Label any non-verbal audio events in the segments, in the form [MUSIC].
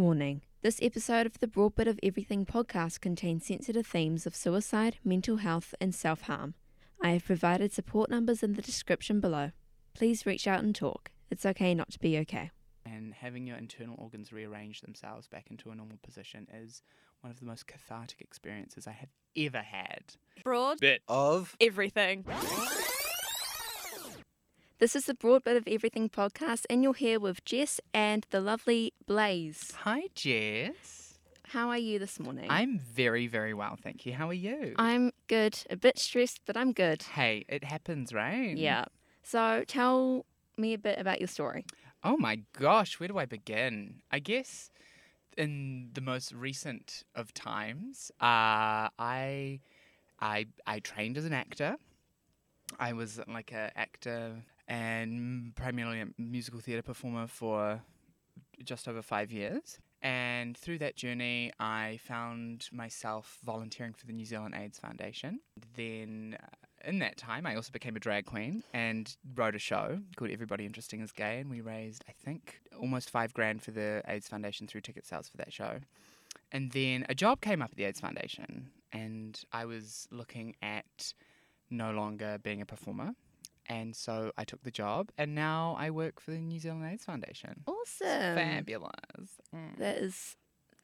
Warning This episode of the Broad Bit of Everything podcast contains sensitive themes of suicide, mental health, and self harm. I have provided support numbers in the description below. Please reach out and talk. It's okay not to be okay. and having your internal organs rearrange themselves back into a normal position is one of the most cathartic experiences I have ever had. Broad Bit of everything. This is the Broad Bit of Everything podcast, and you're here with Jess and the lovely Blaze. Hi, Jess. How are you this morning? I'm very, very well, thank you. How are you? I'm good. A bit stressed, but I'm good. hey, it happens, right? Yeah. So tell me a bit about your story. Oh my gosh, where do I begin? I guess in the most recent of times, uh, I, I, I trained as an actor. I was like an actor and primarily a musical theatre performer for just over five years. And through that journey, I found myself volunteering for the New Zealand AIDS Foundation. Then, uh, in that time, I also became a drag queen and wrote a show called Everybody Interesting is Gay. And we raised, I think, almost five grand for the AIDS Foundation through ticket sales for that show. And then a job came up at the AIDS Foundation, and I was looking at no longer being a performer. And so I took the job, and now I work for the New Zealand AIDS Foundation. Awesome. Fabulous. Mm. That is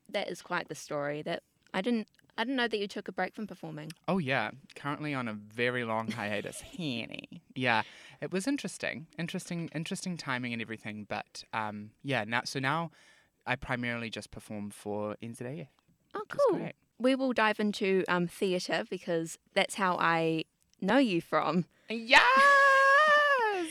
that is quite the story. That I didn't I didn't know that you took a break from performing. Oh yeah, currently on a very long hiatus. [LAUGHS] Henny. Yeah, it was interesting, interesting, interesting timing and everything. But um, yeah, now so now I primarily just perform for NZAF. Oh, cool. great. We will dive into um, theatre because that's how I know you from. Yes.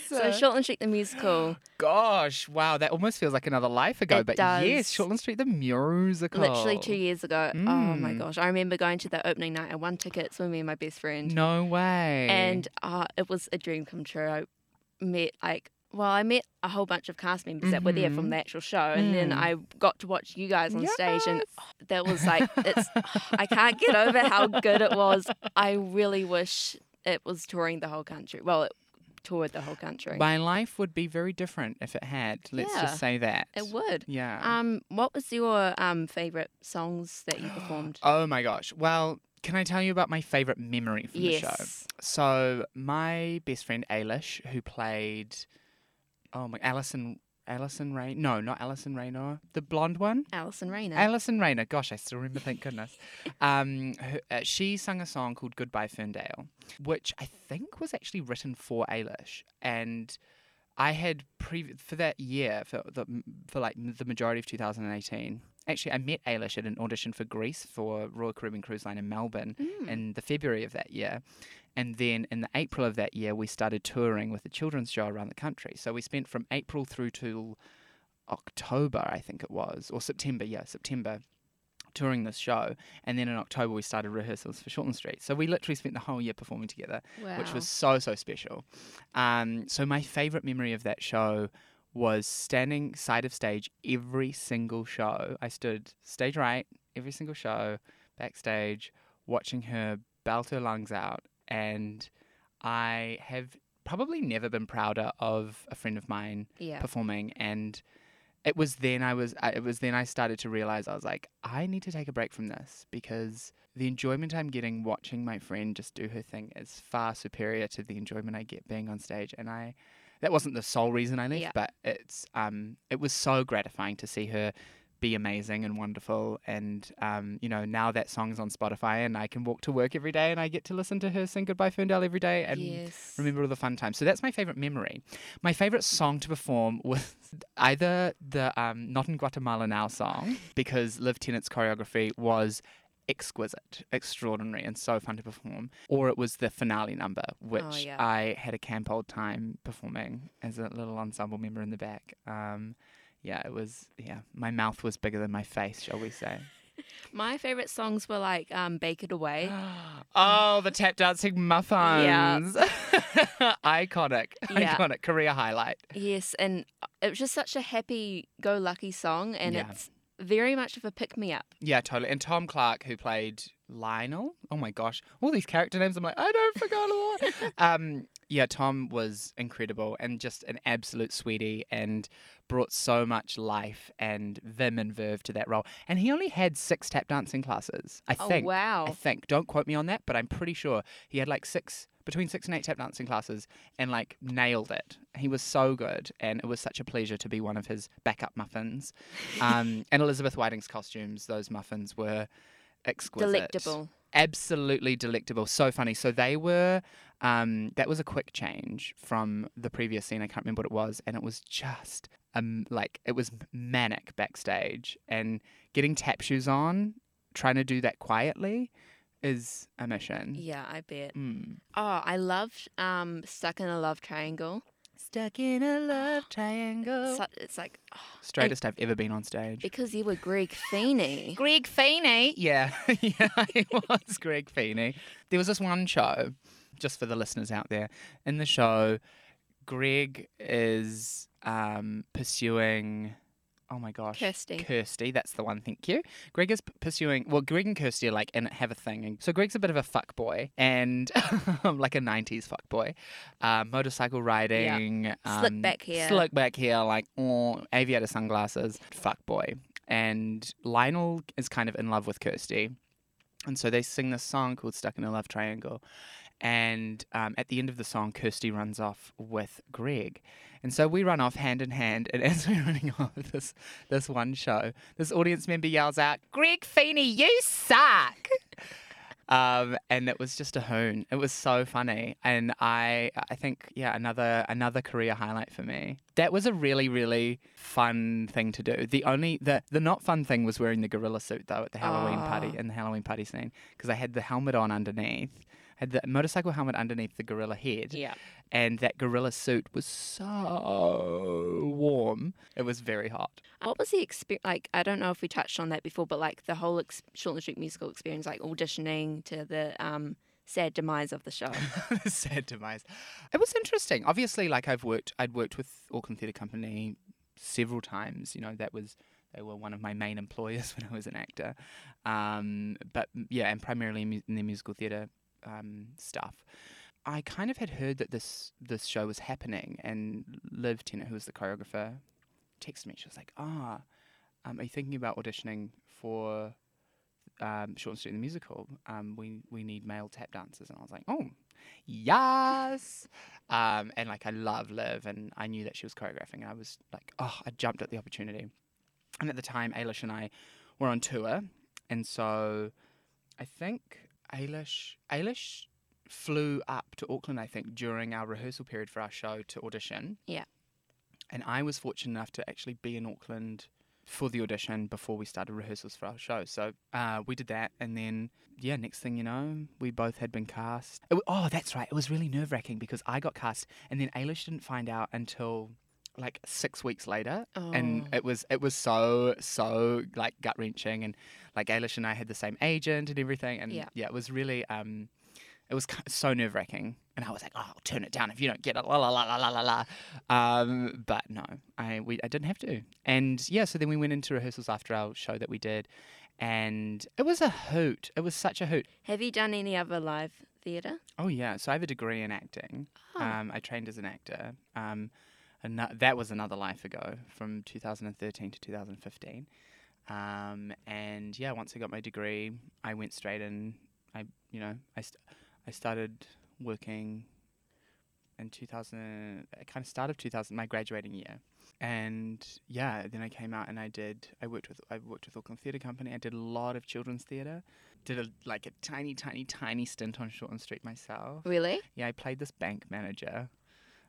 So Shortland Street the musical, [GASPS] Gosh, wow, that almost feels like another life ago. It but yes. Shortland Street the musical. literally two years ago. Oh my Mm. gosh, I remember going to the opening night. I won tickets with me and my best friend, No way. and uh, it was a dream come true. I met like. Well, I met a whole bunch of cast members that were there from Mhm. the actual show, and then Mm. I got to watch you guys on stage, and Yes. oh, that was like it's. [SIGHS] I can't get over how good it was. I really wish it was touring the whole country. Well, it toured the whole country. my life would be very different if it had. Let's Yeah, just say that. It would. Yeah. Um, what was your um favorite songs that you performed? [GASPS] Oh my gosh. Well, can I tell you about my favorite memory from the show? yes. So my best friend Ailish, who played, oh my, Alison, Alison Ray, no, not Alison Raynor, the blonde one, Alison Rayner. Alison Rayner. Gosh, I still remember. Thank goodness. [LAUGHS] Um, her, uh, she sung a song called "Goodbye Ferndale," which I think was actually written for Ailish, and I had pre for that year for the for like the majority of 2018. Actually, I met Ailish at an audition for Grease for Royal Caribbean Cruise Line in Melbourne Mm. in the February of that year. And then in the April of that year, we started touring with the children's show around the country. So we spent from April through to October, I think it was, or September, yeah, September, touring this show. And then in October, we started rehearsals for Shortland Street. So we literally spent the whole year performing together, which was so, so special. Um, so my favorite memory of that show was standing side of stage every single show. I stood stage right every single show, backstage, watching her belt her lungs out. And I have probably never been prouder of a friend of mine yeah. performing and it was then I was it was then I started to realize I was like I need to take a break from this because the enjoyment I'm getting watching my friend just do her thing is far superior to the enjoyment I get being on stage and I that wasn't the sole reason I left Yeah. but it's um it was so gratifying to see her be amazing and wonderful and um you know now that song's on Spotify and I can walk to work every day and I get to listen to her sing Goodbye Ferndale every day and yes. remember all the fun times. So that's my favorite memory. My favorite song to perform was [LAUGHS] either the um, "Not in Guatemala Now" song because Liv Tennet's choreography was exquisite, extraordinary, and so fun to perform, or it was the finale number, which yeah. I had a camp old time performing as a little ensemble member in the back. Um, yeah, it was. Yeah, my mouth was bigger than my face, shall we say? [LAUGHS] My favorite songs were like um, "Bake It Away." [GASPS] oh, the tap dancing muffins. [LAUGHS] Iconic. Yeah. Iconic career highlight. yes, and it was just such a happy-go-lucky song, and Yeah. it's very much of a pick-me-up. Yeah, totally. And Tom Clark, who played Lionel. Oh my gosh, all these character names. I'm like, I don't forgot a lot. um, Yeah, Tom was incredible and just an absolute sweetie and brought so much life and vim and verve to that role. And he only had six tap dancing classes, I Oh think. wow. I think. Don't quote me on that, but I'm pretty sure he had like six, between six and eight tap dancing classes and like nailed it. He was so good. And it was such a pleasure to be one of his backup muffins. [LAUGHS] Um, and Elizabeth Whiting's costumes, those muffins were exquisite Delectable. Absolutely delectable. So funny. So they were. Um, that was a quick change from the previous scene. I can't remember what it was, and it was just um like it was manic backstage, and getting tap shoes on, trying to do that quietly, is a mission. Yeah, I bet. Mm. Oh, I loved um Stuck in a Love Triangle. Stuck in a love [SIGHS] triangle. So, it's like oh, Straightest I've ever been on stage. because you were Greg Feeney. [LAUGHS] Greg Feeney. Yeah, [LAUGHS] yeah, it was Greg Feeney. There was this one show, just for the listeners out there. In the show, Greg is um, pursuing. Oh my gosh, Kirsty. Kirsty, that's the one. Thank you. Greg is p- pursuing. Well, Greg and Kirsty are like and have a thing. And so Greg's a bit of a fuck boy and [LAUGHS] like a '90s fuck boy, uh, motorcycle riding, Slick um, back hair. slick back hair, like oh, aviator sunglasses, fuck boy. And Lionel is kind of in love with Kirsty, and so they sing this song called "Stuck in a Love Triangle." And um, at the end of the song, Kirsty runs off with Greg. And so we run off hand in hand. And [LAUGHS] as we're running off this this one show, this audience member yells out, Greg Feeney, you suck. Um, and it was just a hoon. It was so funny, and I, I think, yeah, another another career highlight for me. That was a really, really fun thing to do. The only the the not fun thing was wearing the gorilla suit though at the Halloween party Ah. in the Halloween party scene because I had the helmet on underneath, had the motorcycle helmet underneath the gorilla head, Yeah. And that gorilla suit was so warm. It was very hot. What was the experience like? I don't know if we touched on that before, but like the whole ex- Shortland Street musical experience, like auditioning to the um, sad demise of the show. [LAUGHS] the sad demise. It was interesting. Obviously, like I've worked, I'd worked with Auckland Theatre Company several times. You know, that was they were one of my main employers [LAUGHS] when I was an actor. Um, but yeah, and primarily in, in the musical theatre um, stuff. I kind of had heard that this this show was happening, and Liv Tennet, who was the choreographer, texted me. She was like, "Ah, um, are you thinking about auditioning for um, Shortland Street the musical? Um, we we need male tap dancers." And I was like, "Oh, yes!" Um, and like I love Liv, and I knew that she was choreographing, and I was like, "Oh, I jumped at the opportunity." And at the time, Ailish and I were on tour, and so I think Ailish Ailish flew up to Auckland, I think, during our rehearsal period for our show to audition. Yeah. And I was fortunate enough to actually be in Auckland for the audition before we started rehearsals for our show. So uh, we did that, and then yeah, next thing you know, we both had been cast. Oh, that's right. It was really nerve wracking because I got cast, and then Ailish didn't find out until like six weeks later, and Oh. it was it was so so like gut wrenching, and like Ailish and I had the same agent and everything, and Yeah. yeah, it was really um, it was so nerve wracking, and I was like, oh, I'll turn it down if you don't get it, la la la la la la la. Um, but no, I we I didn't have to, and yeah, so then we went into rehearsals after our show that we did, and it was a hoot. It was such a hoot. Have you done any other live theatre? Oh yeah, so I have a degree in acting. Oh. Um, I trained as an actor. Um, and that- was another life ago, from 2013 to 2015. Um, and yeah, once I got my degree, I went straight in. I, you know, I, st- I started working in 2000, uh, kind of start of 2000, my graduating year. And yeah, then I came out and I did. I worked with I worked with Auckland Theatre Company. I did a lot of children's theatre. Did a like a tiny, tiny, tiny stint on Shortland Street myself. Really? Yeah, I played this bank manager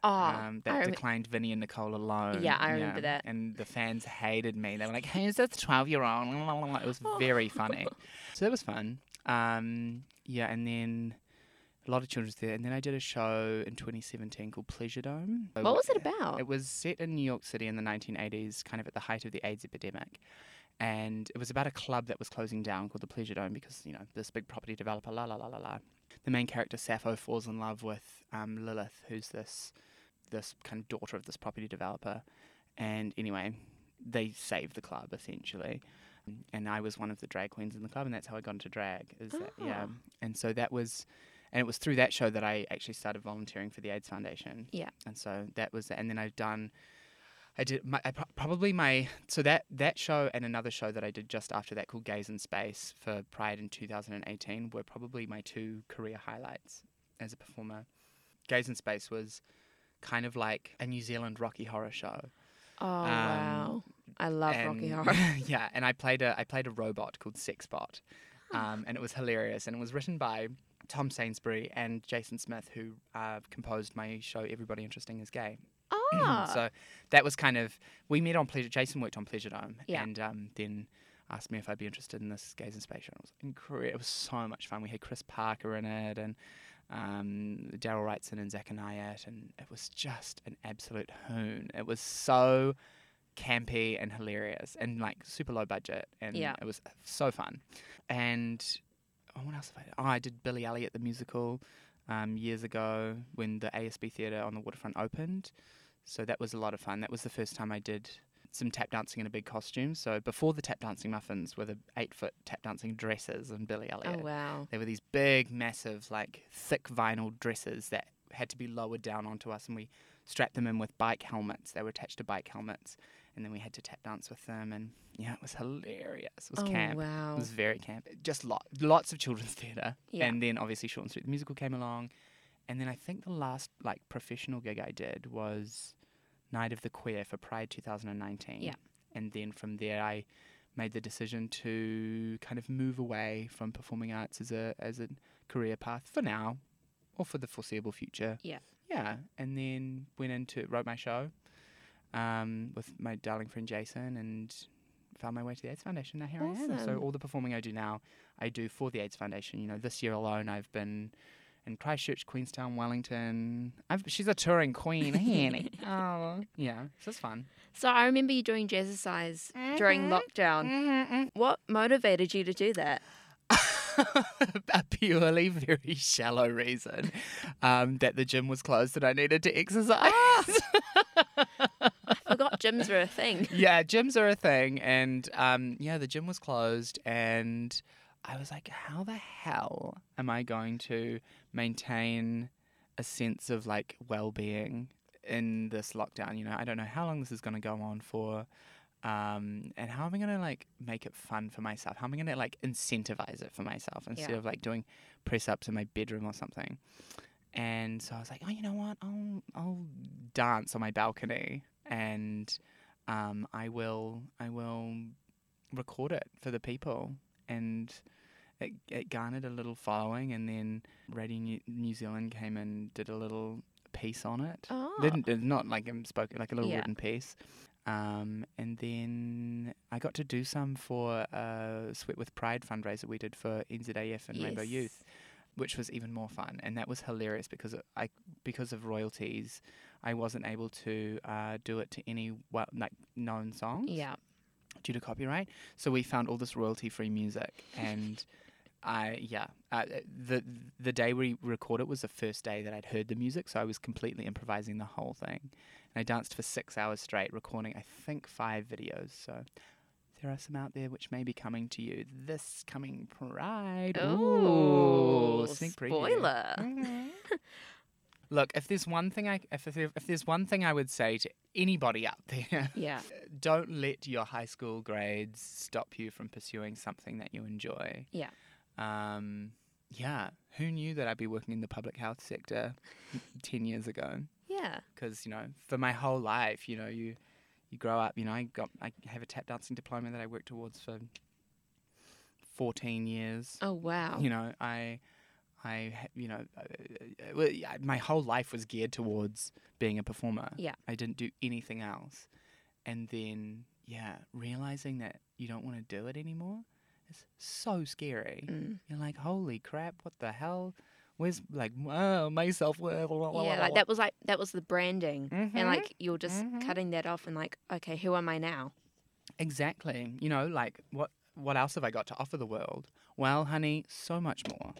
Oh, um, that rem- declined Vinny and Nicole alone. Yeah, I remember that. And the fans hated me. They were like, "Who's this twelve-year-old?" [LAUGHS] It was very funny. [LAUGHS] So that was fun. Um, yeah, and then a lot of children's theatre. And then I did a show in 2017 called Pleasure Dome. What was it about? it was set in New York City in the 1980s, kind of at the height of the AIDS epidemic. And it was about a club that was closing down called the Pleasure Dome because, you know, this big property developer, la la la la la. The main character, Sappho, falls in love with um, Lilith, who's this this kind of daughter of this property developer. And anyway, they save the club essentially. And I was one of the drag queens in the club, and that's how I got into drag. Is that yeah? Ah. And so that was and it was through that show that I actually started volunteering for the AIDS Foundation. Yeah. And so that was, and then I've done, I did my, I, pro- probably my, so that that show and another show that I did just after that called Gays in Space for Pride in 2018 were probably my two career highlights as a performer. Gays in Space was kind of like a New Zealand Rocky Horror show. Oh wow. I love Rocky Horror. [LAUGHS] yeah, and I played a I played a robot called Sexbot, um, and it was hilarious. And it was written by Tom Sainsbury and Jason Smith, who uh, composed my show Everybody Interesting is Gay. Ah. [CLEARS THROAT] so that was kind of we met on Pleasure. Jason worked on Pleasure Dome, Yeah. and um, then asked me if I'd be interested in this Gays in Space show. It was incredible. It was so much fun. We had Chris Parker in it, and um, Daryl Wrightson and Zach Anayat, and it was just an absolute hoon. It was so campy and hilarious, and like super low budget, and Yeah. it was so fun. And oh, what else have I done? Oh, I did Billy Elliot the musical um, years ago when the ASB Theatre on the waterfront opened. So that was a lot of fun. That was the first time I did some tap dancing in a big costume. So before the tap dancing muffins were the eight foot tap dancing dresses and Billy Elliot. oh wow. They were these big, massive, like thick vinyl dresses that had to be lowered down onto us, and we strapped them in with bike helmets. They were attached to bike helmets, and then we had to tap dance with them. And yeah, it was hilarious. It was oh camp. wow. It was very camp. Just lot, lots of children's [LAUGHS] theatre. Yeah. And then obviously Shortland Street the musical came along. And then I think the last like professional gig I did was Night of the Queer for Pride 2019. Yeah. And then from there I made the decision to kind of move away from performing arts as a as a career path for now or for the foreseeable future. Yeah. Yeah. And then went into wrote my show um, with my darling friend Jason and found my way to the AIDS Foundation. Now here I am. So all the performing I do now, I do for the AIDS Foundation. You know, this year alone, I've been in Christchurch, Queenstown, Wellington. I've, she's a touring queen, [LAUGHS] Annie. oh, yeah, so it's fun. So I remember you doing jazzercise during lockdown. What motivated you to do that? [LAUGHS] a purely very shallow reason um, that the gym was closed and I needed to exercise. [LAUGHS] Gyms were a thing. [LAUGHS] yeah, gyms are a thing, and um, yeah, the gym was closed, and I was like, how the hell am I going to maintain a sense of like well-being in this lockdown? You know, I don't know how long this is going to go on for. Um, and how am I gonna like make it fun for myself? How am I gonna like incentivize it for myself instead Yeah. of like doing press ups in my bedroom or something? And so I was like, oh, you know what? I'll I'll dance on my balcony and um, I will I will record it for the people, and it, it garnered a little following, and then Radio New, New Zealand came and did a little piece on it. Oh. Didn't not like um, spoken like a little Yeah. written piece. Um, and then I got to do some for a Sweat with Pride fundraiser we did for NZAF and Rainbow Youth, which was even more fun, and that was hilarious because I because of royalties, I wasn't able to uh, do it to any well like known songs Yeah. due to copyright. So we found all this royalty free music and. [LAUGHS] I yeah, uh, the the day we recorded was the first day that I'd heard the music, so I was completely improvising the whole thing, and I danced for six hours straight, recording I think five videos. So there are some out there which may be coming to you this coming Pride. Ooh, sneak spoiler. Mhm. [LAUGHS] Look, if there's one thing I if, if if there's one thing I would say to anybody out there, Yeah. [LAUGHS] don't let your high school grades stop you from pursuing something that you enjoy. Yeah. Um, yeah. Who knew that I'd be working in the public health sector [LAUGHS] ten years ago? Yeah. Because you know, for my whole life, you know, you you grow up. You know, I got I have a tap dancing diploma that I worked towards for fourteen years. Oh wow. You know, I. I, you know, uh, uh, my whole life was geared towards being a performer. Yeah. I didn't do anything else. And then, yeah, realizing that you don't want to do it anymore is so scary. Mm. You're like, holy crap, what the hell? Where's like, oh, my self worth? Yeah, like that was like that was the branding, Mhm. and like you're just Mhm. cutting that off, and like, okay, who am I now? Exactly. You know, like what what else have I got to offer the world? Well, honey, so much more.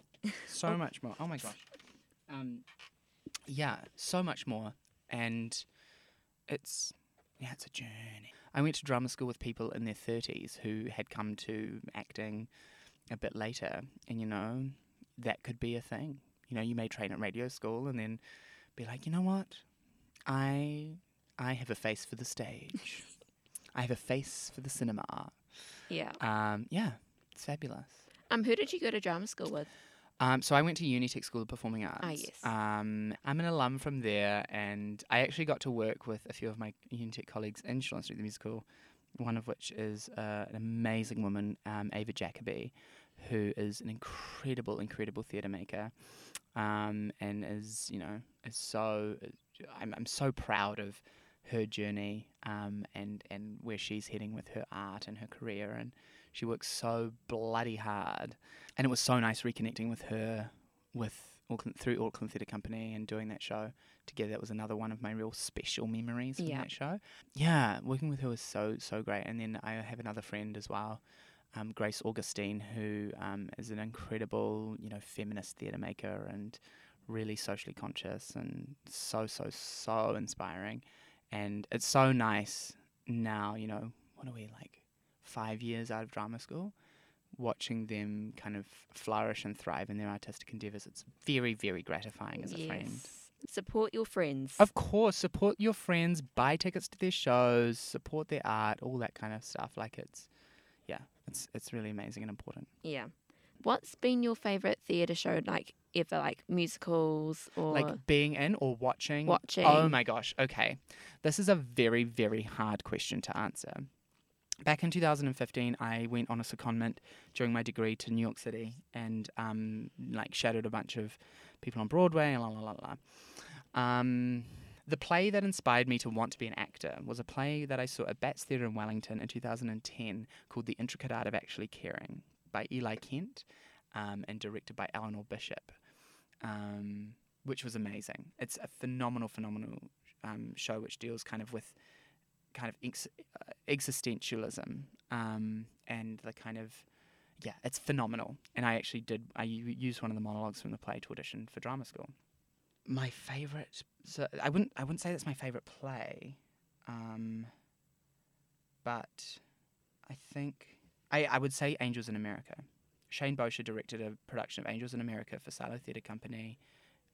So Oh. [LAUGHS] much more. Oh my gosh. Um yeah, so much more. And it's yeah, it's a journey. I went to drama school with people in their 30s who had come to acting a bit later, and you know, that could be a thing. You know, you may train at radio school and then be like, you know what, I I have a face for the stage. [LAUGHS] I have a face for the cinema. Yeah. Um, yeah, it's fabulous. Um, who did you go to drama school with? Um, so I went to Unitec School of Performing Arts. Ah, yes. Um, I'm an alum from there, and I actually got to work with a few of my Unitec colleagues in Shortland Street the Musical. One of which is uh, an amazing woman, um, Ava Jacoby, who is an incredible, incredible theatre maker, um, and is you know is so. I'm I'm so proud of her journey um, and and where she's heading with her art and her career, and she works so bloody hard, and it was so nice reconnecting with her with Auckland through Auckland Theatre Company and doing that show together. That was another one of my real special memories from that show. Yeah, working with her was so so great. And then I have another friend as well, um, Grace Augustine, who um, is an incredible you know feminist theatre maker and really socially conscious and so so so inspiring. And it's so nice now. You know what are we like five years out of drama school? watching them kind of flourish and thrive in their artistic endeavors. It's very, very gratifying as a friend. Support your friends. Of course, support your friends, buy tickets to their shows, support their art, all that kind of stuff. Like it's, yeah, it's it's really amazing and important. yeah. What's been your favorite theatre show like ever? Like musicals or Like being in or watching. Watching. Oh my gosh. Okay, this is a very, very hard question to answer. Back in 2015, I went on a secondment during my degree to New York City and um, like shadowed a bunch of people on Broadway and la la la la. Um, the play that inspired me to want to be an actor was a play that I saw at Bats Theatre in Wellington in 2010 called The Intricate Art of Actually Caring by Eli Kent um, and directed by Eleanor Bishop, um, which was amazing. It's a phenomenal, phenomenal um, show which deals kind of with kind of ex- uh, existentialism um, and the kind of yeah, it's phenomenal. And I actually did. I used one of the monologues from the play to audition for drama school. My favorite. So I wouldn't. I wouldn't say that's my favorite play, um, but I think I, I would say Angels in America. Shane Bosher directed a production of Angels in America for Silo Theatre Company.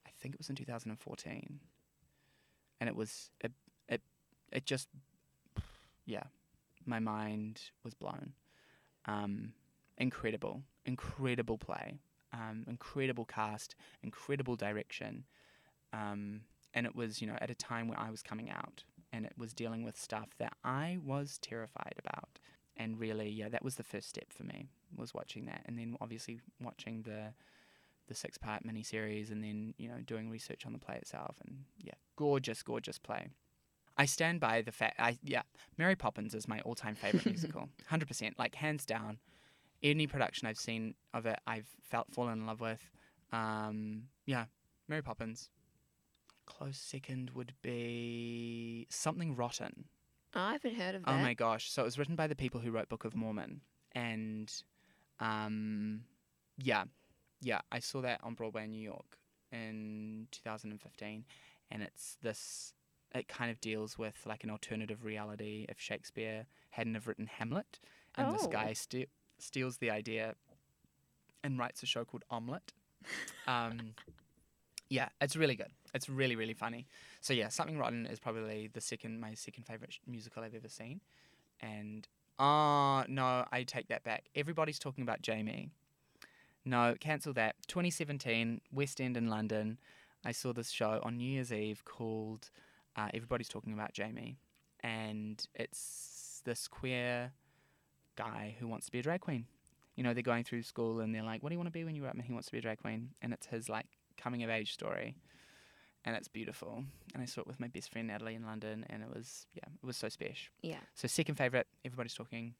I think it was in 2014, and it was it it it just yeah, my mind was blown. Um, incredible, incredible play, um, incredible cast, incredible direction, um, and it was you know at a time where I was coming out and it was dealing with stuff that I was terrified about, and really yeah that was the first step for me was watching that, and then obviously watching the the six part miniseries, and then you know doing research on the play itself, and yeah, gorgeous, gorgeous play. I stand by the fact. I yeah, Mary Poppins is my all-time favorite musical, [LAUGHS] hundred percent, like hands down. Any production I've seen of it, I've felt fallen in love with. Um, yeah, Mary Poppins. Close second would be something rotten. Oh, I haven't heard of that. Oh my gosh! So it was written by the people who wrote Book of Mormon, and um, yeah, yeah, I saw that on Broadway in New York in 2015, and it's this. It kind of deals with like an alternative reality if Shakespeare hadn't have written Hamlet, and this Oh. guy ste- steals the idea and writes a show called Omelette. Um, [LAUGHS] yeah, it's really good. It's really really funny. So yeah, Something Rotten is probably the second my second favorite musical I've ever seen, and oh no, I take that back. Everybody's talking about Jamie. No, cancel that. 2017, West End in London. I saw this show on New Year's Eve called uh, Everybody's Talking About Jamie, and it's this queer guy who wants to be a drag queen. You know, they're going through school and they're like, "What do you want to be when you grow up?" And he wants to be a drag queen, and it's his like coming of age story, and it's beautiful. And I saw it with my best friend Natalie in London, and it was yeah, it was so special. Yeah. So second favorite, Everybody's Talking,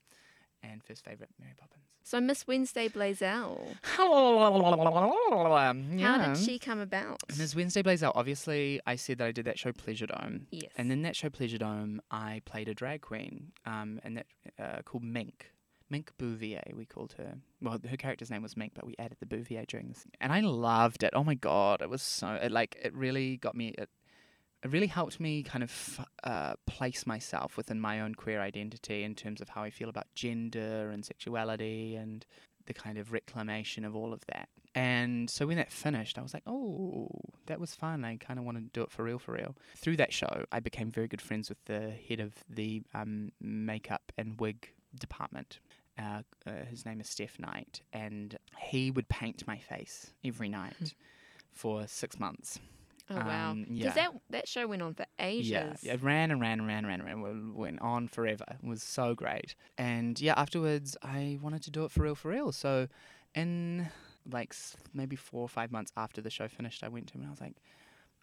and first favorite, Mary Poppins. So Miss Wednesday Blazel, How [LAUGHS] how did she come about? Miss Wednesday Blazer, obviously, I said that I did that show Pleasure Dome. Yes. And in that show Pleasure Dome, I played a drag queen um, and that uh, called Mink. Mink Bouvier, we called her. Well, her character's name was Mink, but we added the Bouvier during this. And I loved it. Oh my God. It was so, it, like, it really got me, it, it really helped me kind of uh, place myself within my own queer identity in terms of how I feel about gender and sexuality and the kind of reclamation of all of that. And so when that finished, I was like, oh, that was fun. I kind of want to do it for real, for real. Through that show, I became very good friends with the head of the um, makeup and wig department. Uh, uh, his name is Steph Knight, and he would paint my face every night for six months. Oh wow! Um, yeah. that that show went on for ages. Yeah, it ran and ran and ran and ran and ran. Went on forever. It was so great. And yeah, afterwards, I wanted to do it for real, for real. So, in like maybe four or five months after the show finished, I went to him and I was like,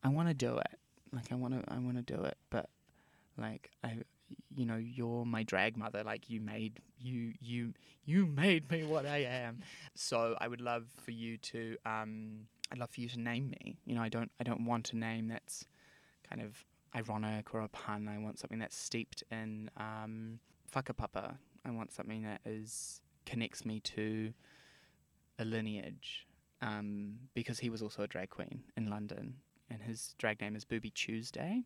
I want to do it. Like, I want to, I want to do it. But like, I, you know, you're my drag mother. Like, you made you, you, you made me what I am. So, I would love for you to, um, I'd love for you to name me. You know, I don't, I don't want a name that's kind of ironic or a pun. I want something that's steeped in um, whakapapa. I want something that is connects me to a lineage um, because he was also a drag queen in London, and his drag name is Booby Tuesday.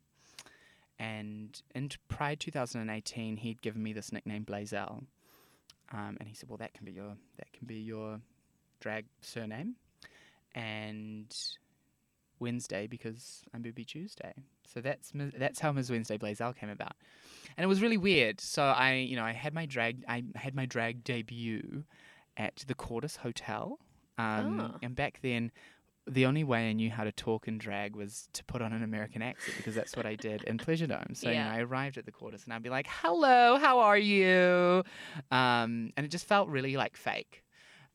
And in Pride 2018, he'd given me this nickname Blazell, um, and he said, "Well, that can be your that can be your drag surname." And Wednesday because I'm Booby Tuesday. So that's that's how Ms. Wednesday Blazell came about, and it was really weird. So I, you know, I had my drag I had my drag debut at the Cordis Hotel, um, Oh. and back then. The only way I knew how to talk and drag was to put on an American accent because that's what I did in Pleasure Dome. So you know, I arrived at the Cordis and I'd be like, "Hello, how are you?" Um, and it just felt really like fake.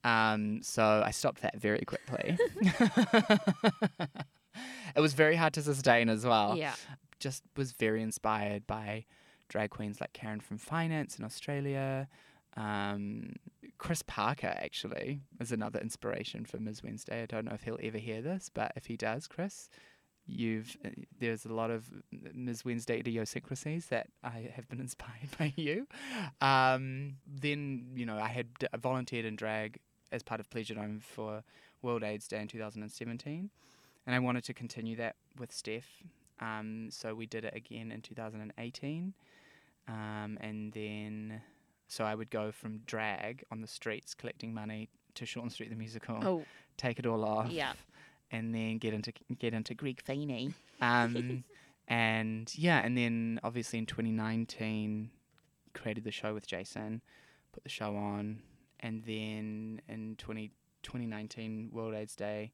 Um, so I stopped that very quickly. [LAUGHS] it was very hard to sustain as well. Yeah. Just was very inspired by drag queens like Karen from Finance in Australia. Um, Chris Parker actually is another inspiration for Ms. Wednesday. I don't know if he'll ever hear this, but if he does, Chris, you've uh, there's a lot of Ms. Wednesday idiosyncrasies that I have been [LAUGHS] inspired by you. Um, then you know I had volunteered in drag as part of Pleasure Dome for World AIDS Day in 2017, and I wanted to continue that with Steph. Um, so we did it again in 2018, um, and then so I would go from drag on the streets collecting money to Shortland Street the musical, Oh take it all off, yeah. and then get into get into Greg Feeney. Um, [LAUGHS] and yeah, and then obviously in 2019, created the show with Jason, put the show on, and then in 20, 2019 World AIDS Day,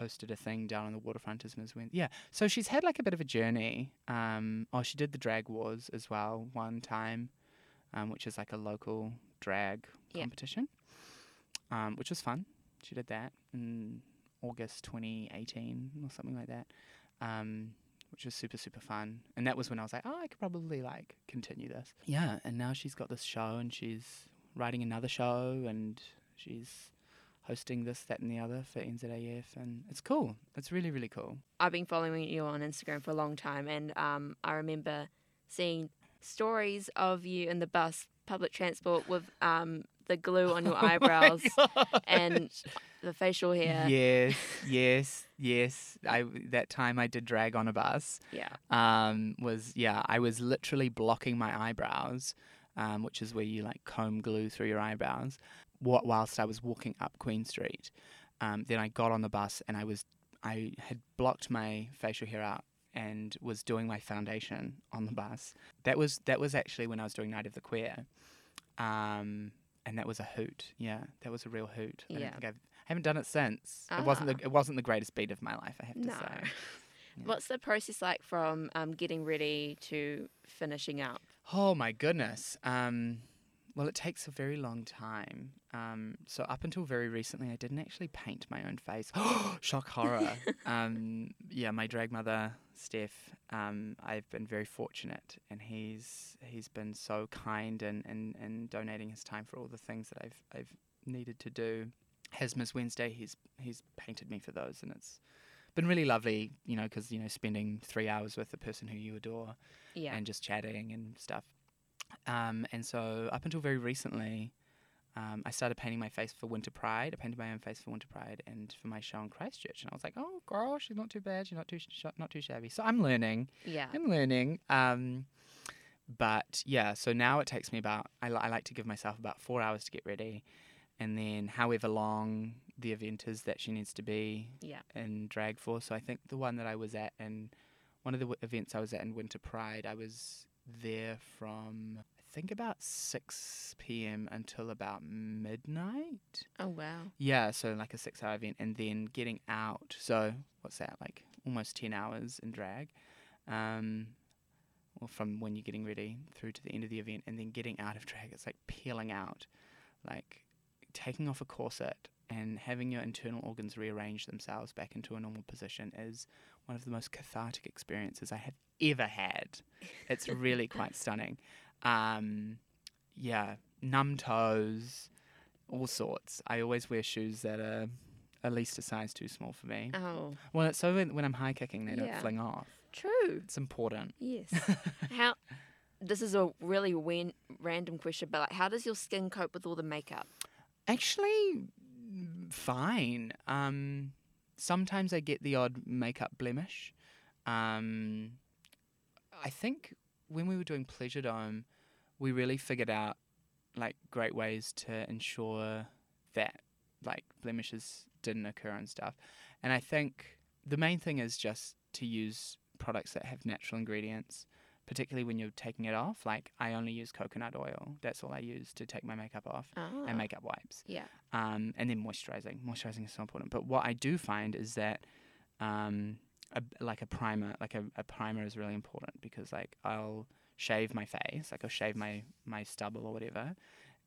hosted a thing down on the waterfront as Ms. Win. Yeah, so she's had like a bit of a journey. Um, oh, she did the Drag Wars as well one time, um, which is like a local drag Yeah. competition, um, which was fun. She did that in August 2018 or something like that, um, which was super super fun. And that was when I was like, oh, I could probably like continue this. Yeah, and now she's got this show and she's writing another show and she's hosting this, that, and the other for NZAF, and it's cool. It's really really cool. I've been following you on Instagram for a long time, and um, I remember seeing stories of you in the bus, public transport, with um, the glue on your [LAUGHS] eyebrows and the facial hair. Yes, [LAUGHS] yes, yes. I that time I did drag on a bus. Yeah. um, was yeah, I was literally blocking my eyebrows, um, which is where you like comb glue through your eyebrows, wh- whilst I was walking up Queen Street. Um, then I got on the bus and I was I had blocked my facial hair out and was doing my foundation on the bus. That was that was actually when I was doing Night of the Queer, um, and that was a hoot. Yeah, that was a real hoot. I, don't Yeah. think I've, I haven't done it since. It wasn't Ah. the it wasn't the greatest beat of my life. I have to No. say. [LAUGHS] What's the process like from um, getting ready to finishing up? Oh my goodness. Um, well, it takes a very long time. Um, so up until very recently, I didn't actually paint my own face. [GASPS] Shock horror. [LAUGHS] um, yeah, my drag mother, Steph. Um, I've been very fortunate, and he's he's been so kind and, and, and donating his time for all the things that I've I've needed to do. Has Miss Wednesday? He's he's painted me for those, and it's been really lovely. You know, because you know, spending three hours with the person who you adore Yeah. and just chatting and stuff. Um, and so up until very recently, um, I started painting my face for Winter Pride. I painted my own face for Winter Pride and for my show in Christchurch. And I was like, oh, girl, she's not too bad. She's not too sh- not too shabby. So I'm learning. yeah. I'm learning. Um, but yeah, so now it takes me about. I, li- I like to give myself about four hours to get ready. and then however long the event is that she needs to be Yeah. in drag for. So I think the one that I was at and one of the w- events I was at in Winter Pride, I was there from I think about 6 p.m. until about midnight. Oh wow. Yeah, so like a six hour event and then getting out. So what's that? Like almost 10 hours in drag. Um, or from when you're getting ready through to the end of the event and then getting out of drag, it's like peeling out, like taking off a corset and having your internal organs rearrange themselves back into a normal position is one of the most cathartic experiences I have ever had. It's really quite [LAUGHS] stunning. Um, yeah, numb toes, all sorts. I always wear shoes that are at least a size too small for me. Oh, Well, it's so when, when I'm high kicking, they Yeah. don't fling off. true. It's important. Yes. [LAUGHS] how? This is a really wen- random question, but like, how does your skin cope with all the makeup? Actually, fine. Um, sometimes I get the odd makeup blemish. Um, I think when we were doing Pleasure Dome, we really figured out like great ways to ensure that like blemishes didn't occur and stuff. And I think the main thing is just to use products that have natural ingredients, particularly when you're taking it off. Like I only use coconut oil. That's all I use to take my makeup off Ah. and makeup wipes. Yeah. Um, and then moisturizing. Moisturizing is so important. But what I do find is that um, a, like a primer, like a, a primer is really important because like I'll shave my face, like I'll shave my my stubble or whatever,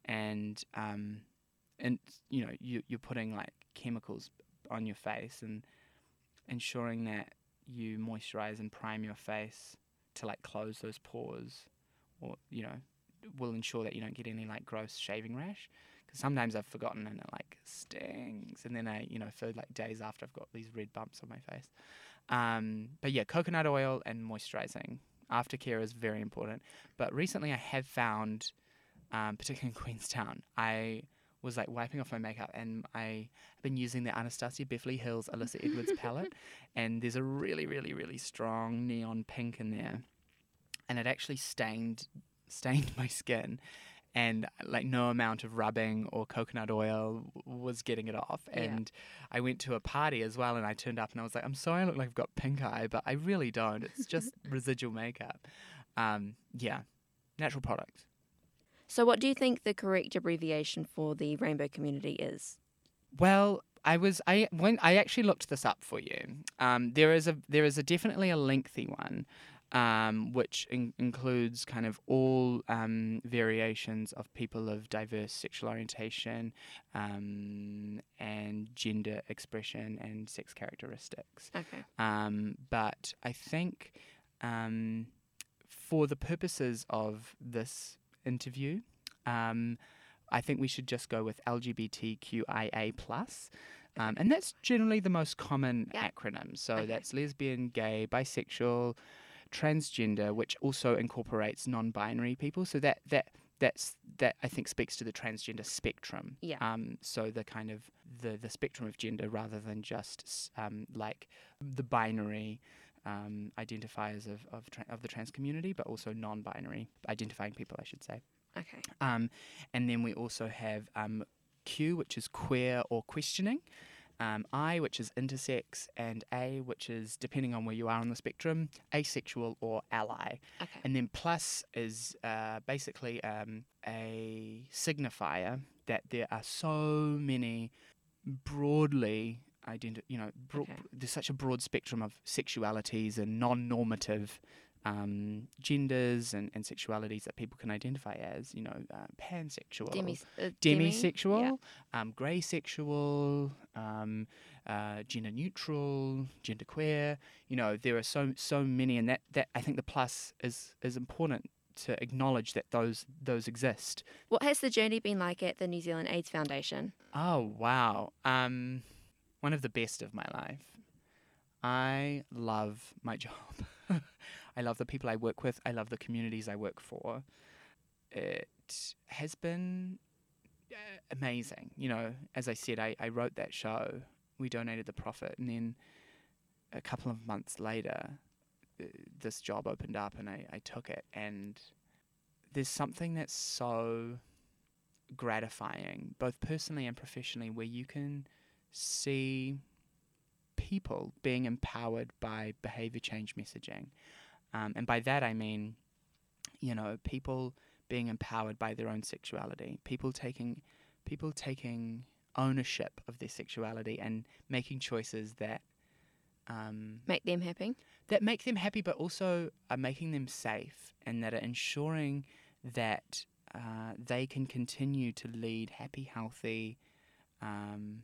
and um, and you know you you're putting like chemicals on your face and ensuring that you moisturize and prime your face to like close those pores, or you know will ensure that you don't get any like gross shaving rash because sometimes I've forgotten and it like stings, and then I, you know, for like days after I've got these red bumps on my face. Um, but yeah, coconut oil and moisturizing. Aftercare is very important. But recently I have found, um, particularly in [LAUGHS] Queenstown, I was like wiping off my makeup and I have been using the Anastasia Beverly Hills Alyssa Edwards palette, [LAUGHS] and there's a really, really, really strong neon pink in there, and it actually stained stained [LAUGHS] my skin and like no amount of rubbing or coconut oil was getting it off. Yeah. And I went to a party as well, and I turned up and I was like, "I'm sorry, I look like I've got pink eye, but I really don't. It's just [LAUGHS] residual makeup." Um, yeah, natural product. So, what do you think the correct abbreviation for the rainbow community is? Well, I was I when I actually looked this up for you. Um, there is a there is a definitely a lengthy one, um, which in, includes kind of all um, variations of people of diverse sexual orientation, um, and gender expression and sex characteristics. Okay. Um, but I think um, for the purposes of this interview, um, I think we should just go with LGBTQIA plus. Um, and that's generally the most common Yeah. acronym. So Okay. that's lesbian, gay, bisexual, transgender, which also incorporates non-binary people. So that that that's that I think speaks to the transgender spectrum. Yeah. Um, so the kind of the the spectrum of gender rather than just um, like the binary um, identifiers of of, tra- of the trans community, but also non-binary identifying people, I should say. Okay. Um, and then we also have um, Q, which is queer or questioning. Um, I, which is intersex, and A, which is, depending on where you are on the spectrum, asexual or ally. Okay. And then plus is uh, basically um, a signifier that there are so many broadly identi- you know, bro- Okay. there's such a broad spectrum of sexualities and non-normative um, genders and, and sexualities that people can identify as, you know, uh, pansexual, Demi, uh, demi? demisexual, Yeah. um, grey sexual, um, uh, gender neutral, gender queer. You know, there are so so many, and that, that I think the plus is is important to acknowledge that those those exist. What has the journey been like at the New Zealand AIDS Foundation? Oh wow, um, one of the best of my life. I love my [LAUGHS] job. I love the people I work with. I love the communities I work for. It has been uh, amazing. You know, as I said, I, I wrote that show. We donated the profit, and then a couple of months later, uh, this job opened up, and I, I took it. And there's something that's so gratifying, both personally and professionally, where you can see people being empowered by behavior change messaging. Um, and by that I mean, you know, people being empowered by their own sexuality, people taking people taking ownership of their sexuality and making choices that um, Make them happy. that make them happy, but also are making them safe, and that are ensuring that uh, they can continue to lead happy, healthy, um,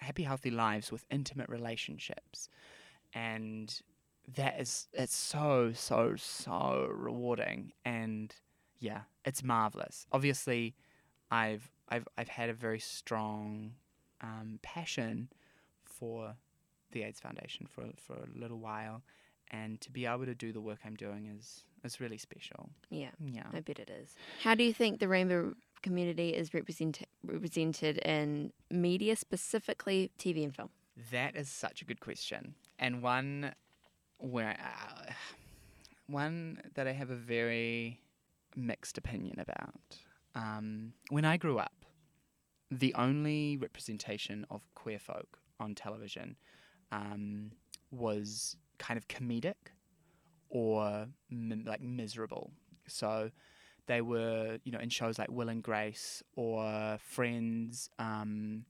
happy, healthy lives with intimate relationships, and that is it's so so so rewarding, and yeah, it's marvelous. Obviously, I've I've I've had a very strong um, passion for the AIDS Foundation for for a little while, and to be able to do the work I'm doing is is really special. Yeah, Yeah. I bet it is. How do you think the rainbow community is represent- represented in media, specifically TV and film? That is such a good question, and one where uh, one that I have a very mixed opinion about. Um, when I grew up, the only representation of queer folk on television um, was kind of comedic or mi- like miserable. So they were, you know, in shows like Will and Grace or Friends, um,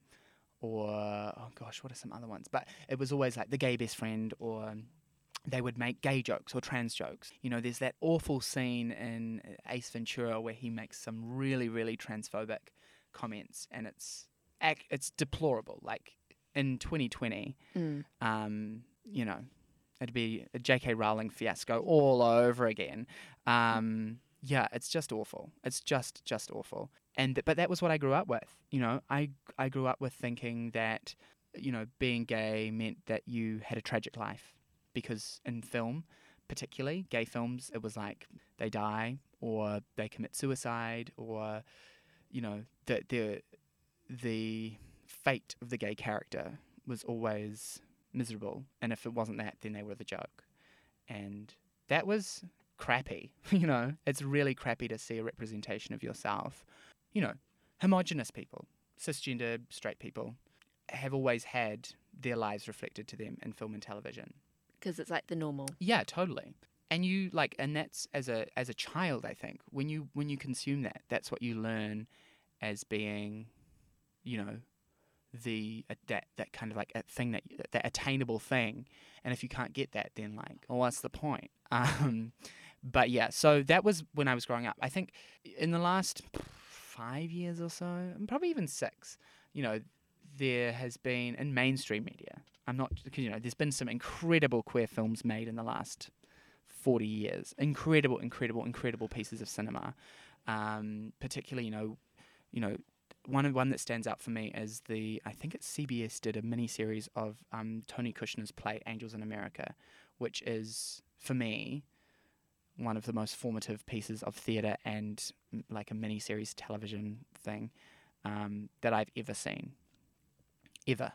or oh gosh, what are some other ones? But it was always like the gay best friend, or they would make gay jokes or trans jokes. You know, there's that awful scene in Ace Ventura where he makes some really, really transphobic comments, and it's it's deplorable. Like in 2020, Mm. um, you know, it'd be a J.K. Rowling fiasco all over again. Um, yeah, it's just awful. It's just just awful. And th- but that was what I grew up with. You know, I I grew up with thinking that you know being gay meant that you had a tragic life because in film, particularly gay films, it was like they die or they commit suicide or you know the the the fate of the gay character was always miserable and if it wasn't that then they were the joke and that was crappy [LAUGHS] you know it's really crappy to see a representation of yourself you know homogenous people cisgender straight people have always had their lives reflected to them in film and television Because it's like the normal. yeah, totally. And you like, and that's as a as a child, I think when you when you consume that, that's what you learn as being, you know, the uh, that that kind of like a thing that that attainable thing. And if you can't get that, then like, well, what's the point? [LAUGHS] Um, but yeah, so that was when I was growing up. I think in the last five years or so, and probably even six, you know, there has been in mainstream media. I'm not, because you know, there's been some incredible queer films made in the last 40 years. Incredible, incredible, incredible pieces of cinema. Um, particularly, you know, you know, one one that stands out for me is the I think it's CBS did a mini series of um, Tony Kushner's play Angels in America, which is for me one of the most formative pieces of theatre and like a mini series television thing um, that I've ever seen. Ever,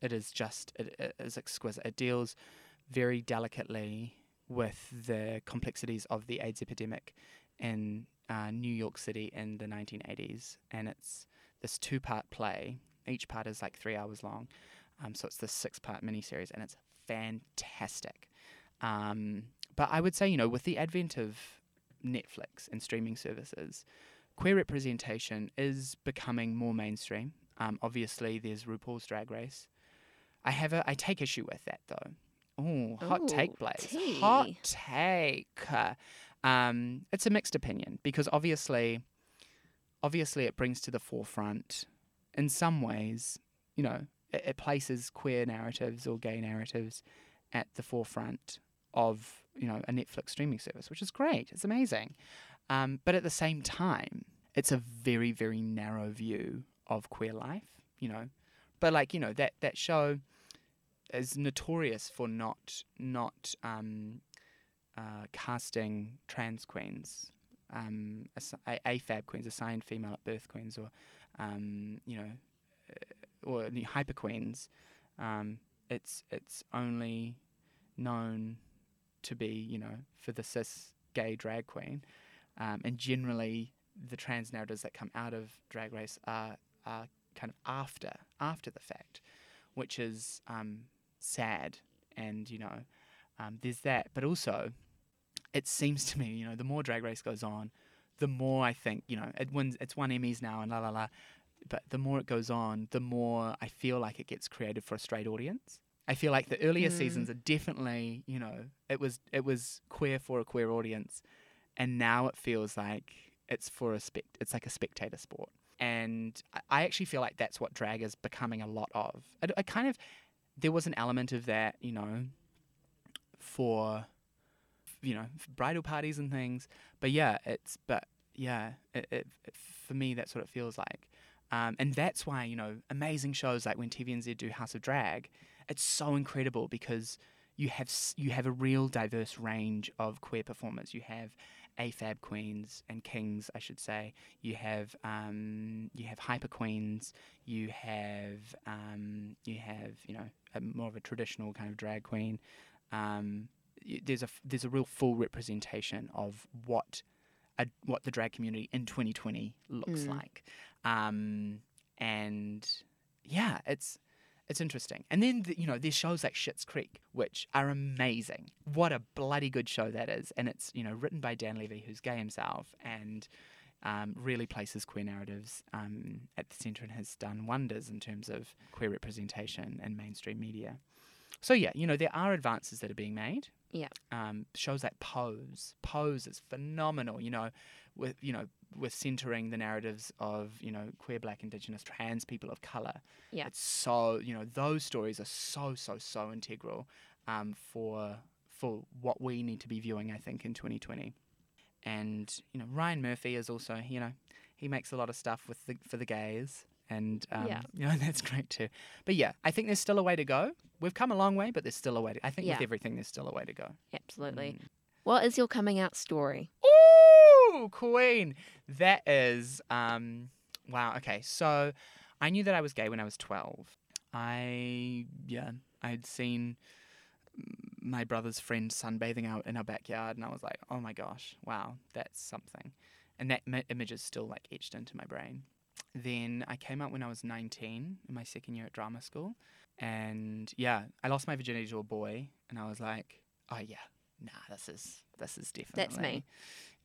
it is just it, it is exquisite. It deals very delicately with the complexities of the AIDS epidemic in uh, New York City in the 1980s, and it's this two-part play. Each part is like three hours long, um, so it's this six-part miniseries, and it's fantastic. Um, but I would say, you know, with the advent of Netflix and streaming services, queer representation is becoming more mainstream. Um, obviously, there's RuPaul's Drag Race. I have a, I take issue with that though. Oh, hot Ooh, take, Blaze. tea. Hot take. Um, it's a mixed opinion because obviously, obviously, it brings to the forefront, in some ways, you know, it, it places queer narratives or gay narratives at the forefront of you know a Netflix streaming service, which is great. It's amazing. Um, but at the same time, it's a very very narrow view of queer life. You know, but like you know that that show is notorious for not not um, uh, casting trans queens, um, AFAB queens, assigned female at birth queens, or um, you know, uh, or hyper queens. Um, it's it's only known to be you know for the cis gay drag queen, um, and generally the trans narratives that come out of Drag Race are are kind of after after the fact, which is um, sad. And you know, um, there's that, but also, it seems to me, you know, the more Drag Race goes on, the more I think, you know, it wins. It's won Emmys now, and la la la. But the more it goes on, the more I feel like it gets created for a straight audience. I feel like the earlier Mm. seasons are definitely, you know, it was it was queer for a queer audience, and now it feels like it's for a spect. It's like a spectator sport, and I- actually feel like that's what drag is becoming a lot of. I, I kind of there was an element of that, you know, for you know bridal parties and things. But yeah, it's but yeah, it, it, it for me that's what it feels like. Um, and that's why you know amazing shows like when TVNZ do House of Drag, it's so incredible because you have you have a real diverse range of queer performers. You have AFAB queens and kings, I should say. You have um, you have hyper queens. You have um, you have you know a, more of a traditional kind of drag queen. Um, there's a there's a real full representation of what a, what the drag community in 2020 looks Mm. like. Um, and yeah, it's it's interesting. And then the, you know there's shows like Schitt's Creek, which are amazing. What a bloody good show that is, and it's you know written by Dan Levy, who's gay himself, and um, really places queer narratives um, at the centre and has done wonders in terms of queer representation in mainstream media. So yeah, you know there are advances that are being made. Yeah. Um, shows like Pose, Pose is phenomenal. You know, with you know with centering the narratives of you know queer, black, indigenous, trans people of color. Yeah. It's so you know those stories are so so so integral um, for for what we need to be viewing. I think in 2020, and you know Ryan Murphy is also you know he makes a lot of stuff with the for the gays. And um, Yeah. [LAUGHS] you know that's great too, but yeah, I think there's still a way to go. We've come a long way, but there's still a way. To, I think Yeah. with everything, there's still a way to go. Absolutely. Mm. What is your coming out story? Ooh, Queen. That is um wow, okay. So I knew that I was gay when I was 12. I yeah, I had seen my brother's friend sunbathing out in our backyard and I was like, "Oh my gosh, wow, that's something." And that ma- image is still like etched into my brain. Then I came out when I was 19 in my second year at drama school. And yeah, I lost my virginity to a boy and I was like, "Oh yeah, nah, this is this is definitely That's me.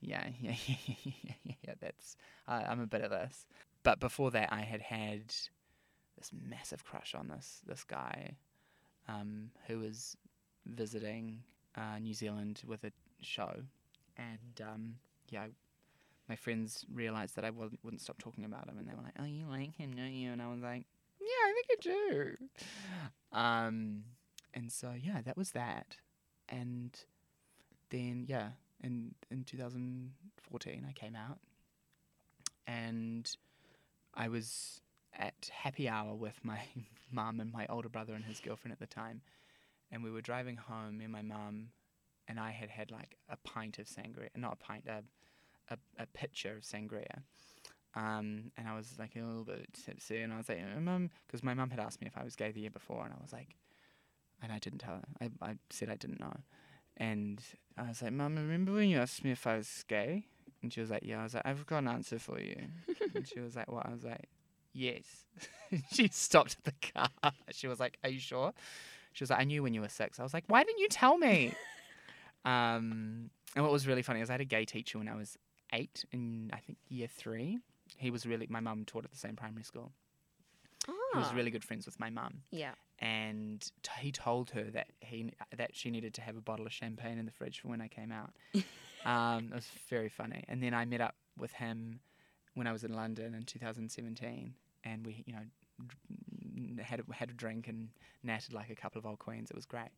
[LAUGHS] yeah, yeah, yeah, yeah. That's uh, I'm a bit of this. But before that, I had had this massive crush on this this guy, um, who was visiting uh, New Zealand with a show, and um, yeah, my friends realized that I wouldn't, wouldn't stop talking about him, and they were like, "Oh, you like him, don't you?" And I was like, "Yeah, I think I do." Um, and so yeah, that was that, and then yeah, in in 2014 I came out. And I was at happy hour with my [LAUGHS] mum and my older brother and his girlfriend at the time. And we were driving home me and my mum and I had had like a pint of sangria not a pint a a, a pitcher of sangria. Um, and I was like a little bit tipsy and I was like "Uh, mum because my mum had asked me if I was gay the year before and I was like and I didn't tell her. I, I said I didn't know and I was like, Mum, remember when you asked me if I was gay? And she was like, Yeah. I was like, I've got an answer for you. [LAUGHS] and she was like, What? I was like, Yes. [LAUGHS] she stopped at the car. [LAUGHS] She was like, Are you sure? She was like, I knew when you were six. I was like, Why didn't you tell me? um, and what was really funny is I had a gay teacher when I was eight in, I think, year three. He was really, my mum taught at the same primary school. He was really good friends with my mum Yeah. and t- he told her that he that she needed to have a bottle of champagne in the fridge for when I came out. [LAUGHS] um, it was very funny. And then I met up with him when I was in London in 2017, and we, you know, had a, had a drink and natted like a couple of old queens. It was great.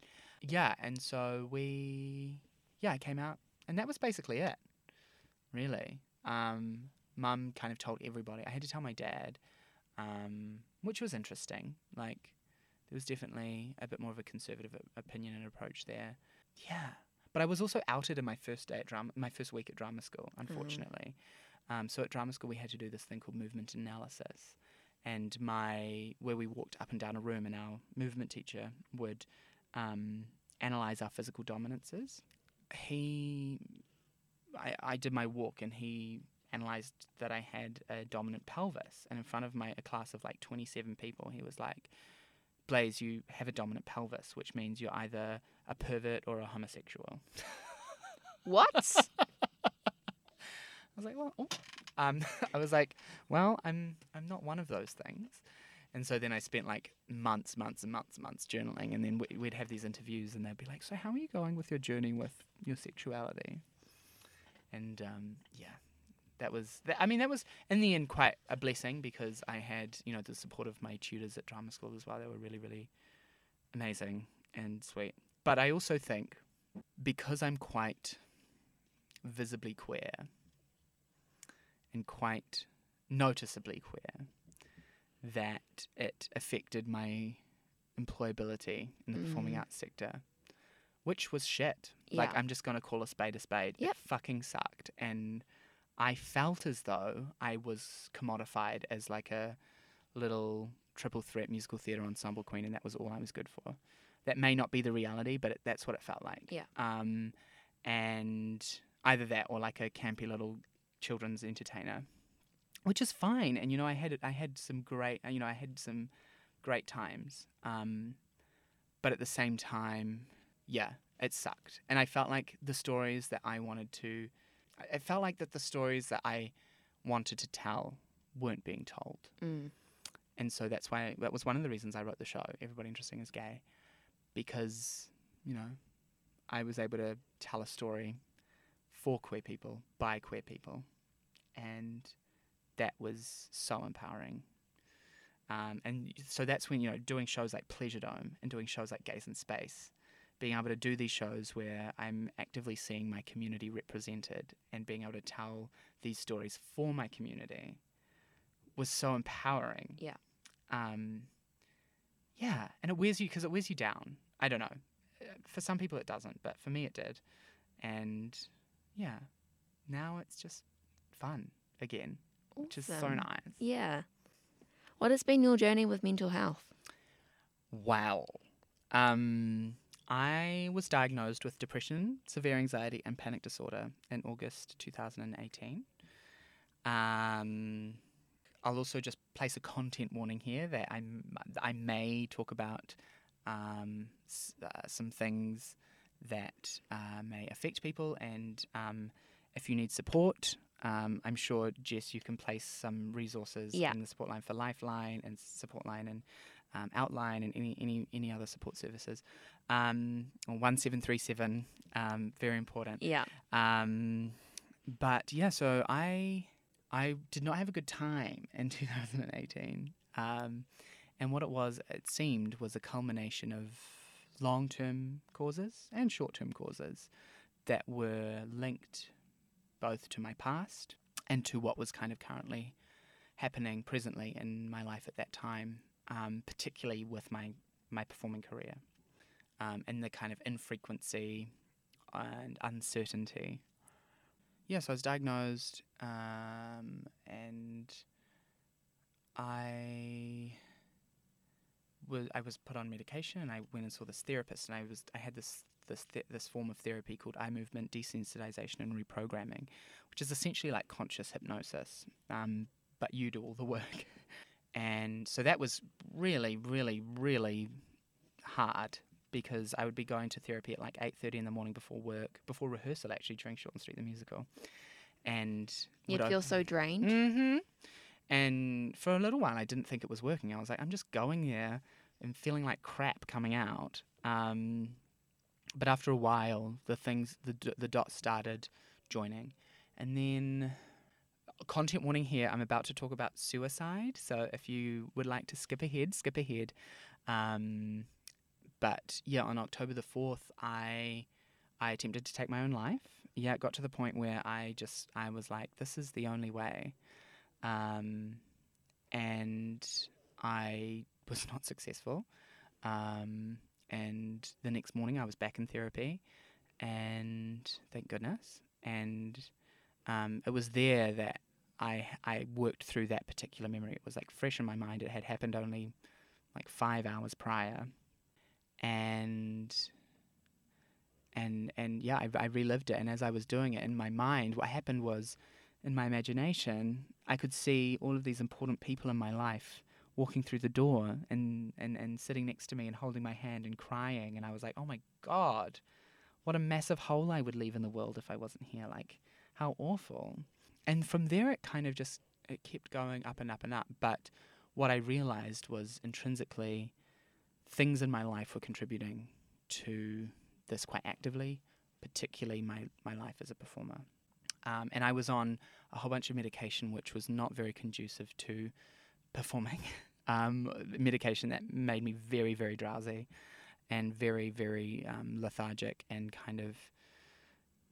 Yeah, and so we, yeah, I came out, and that was basically it. Really, um, Mum kind of told everybody. I had to tell my dad, um, which was interesting. Like there was definitely a bit more of a conservative opinion and approach there. Yeah, but I was also outed in my first day at drama, my first week at drama school, unfortunately. Um, so at drama school, we had to do this thing called movement analysis, and my where we walked up and down a room, and our movement teacher would um, analyze our physical dominances. He, I, I did my walk, and he analyzed that I had a dominant pelvis. And in front of my a class of like 27 people, he was like, Blaze, you have a dominant pelvis, which means you're either a pervert or a homosexual. [LAUGHS] What? I was like, well, oh. um, [LAUGHS] I was like, well, I'm I'm not one of those things. And so then I spent like months, months, and months, months journaling, and then we- we'd have these interviews, and they'd be like, "So how are you going with your journey with your sexuality?" And um, yeah, that was. That, I mean, that was in the end quite a blessing because I had you know the support of my tutors at drama school as well. They were really, really amazing and sweet. But I also think because I'm quite visibly queer and quite noticeably queer that it affected my employability in the performing Mm. arts sector, which was shit. Like, I'm just going to call a spade a spade. Yep. It fucking sucked. And I felt as though I was commodified as like a little triple threat musical theatre ensemble queen, and that was all I was good for. That may not be the reality, but it, that's what it felt like. Yeah. Um, and either that or like a campy little children's entertainer, which is fine. And you know, I had I had some great, you know, I had some great times. Um, but at the same time, yeah, it sucked. And I felt like the stories that I wanted to, I- I felt like that the stories that I wanted to tell weren't being told. Mm. And so that's why that was one of the reasons I wrote the show, Everybody Interesting is Gay, because, you know, I was able to tell a story for queer people, by queer people. And that was so empowering. Um, and so that's when, you know, doing shows like Pleasure Dome and doing shows like Gays in Space, being able to do these shows where I'm actively seeing my community represented and being able to tell these stories for my community was so empowering. Yeah. Um, yeah, and it wears you because it wears you down. I don't know. For some people it doesn't, but for me it did. And yeah, now it's just fun again, which is so nice. Yeah. What has been your journey with mental health? Wow. Um, I was diagnosed with depression, severe anxiety, and panic disorder in August 2018. Um, I'll also just place a content warning here that I may talk about um, s- uh, some things that uh, may affect people, and um, if you need support, um, I'm sure Jess, you can place some resources Yeah. in the support line for Lifeline and support line and um, Outline and any any any other support services. Um, one seven three seven, um, very important. Yeah. Um, but yeah, so I I did not have a good time in [LAUGHS] 2018. Um, and what it was, it seemed, was a culmination of long term causes and short term causes that were linked both to my past and to what was kind of currently happening presently in my life at that time, um, particularly with my, my performing career um, and the kind of infrequency and uncertainty. Yeah, so I was diagnosed um, and I was I was put on medication and I went and saw this therapist and I was I had this this th- this form of therapy called eye movement desensitization and reprogramming, which is essentially like conscious hypnosis, um, but you do all the work. [LAUGHS] And so that was really, really, really hard because I would be going to therapy at like eight thirty in the morning before work, before rehearsal actually during Shortland Street the musical, and You'd feel so drained. Mm-hmm. And for a little while, I didn't think it was working. I was like, I'm just going there and feeling like crap coming out. Um, but after a while, the things, the the dots started joining, and then content warning here. I'm about to talk about suicide, so if you would like to skip ahead, skip ahead. Um, but yeah, on October the fourth, I I attempted to take my own life. Yeah, it got to the point where I just I was like, this is the only way, um, and I [LAUGHS] was not successful. Um, and the next morning, I was back in therapy, and thank goodness. And um, it was there that I I worked through that particular memory. It was like fresh in my mind. It had happened only like five hours prior, and and and yeah, I, I relived it. And as I was doing it in my mind, what happened was in my imagination, I could see all of these important people in my life walking through the door and, and, and sitting next to me and holding my hand and crying. And I was like, oh my God, what a massive hole I would leave in the world if I wasn't here. Like, how awful. And from there, it kind of just it kept going up and up and up. But what I realized was intrinsically, things in my life were contributing to this quite actively, particularly my, my life as a performer. Um, and I was on a whole bunch of medication which was not very conducive to performing. [LAUGHS] um, medication that made me very, very drowsy and very, very um, lethargic and kind of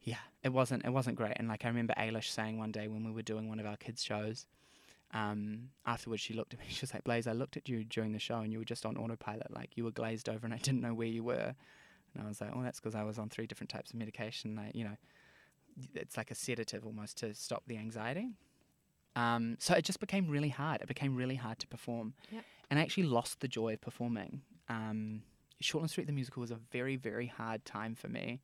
yeah, it wasn't it wasn't great. And like I remember Ailish saying one day when we were doing one of our kids shows, um, afterwards she looked at me. [LAUGHS] She was like, "Blaze, I looked at you during the show and you were just on autopilot. Like you were glazed over, and I didn't know where you were." And I was like, "Oh, that's because I was on three different types of medication. Like, you know, it's like a sedative almost to stop the anxiety." Um, so it just became really hard. It became really hard to perform, Yep. and I actually lost the joy of performing. Um, Shortland Street the musical was a very, very hard time for me.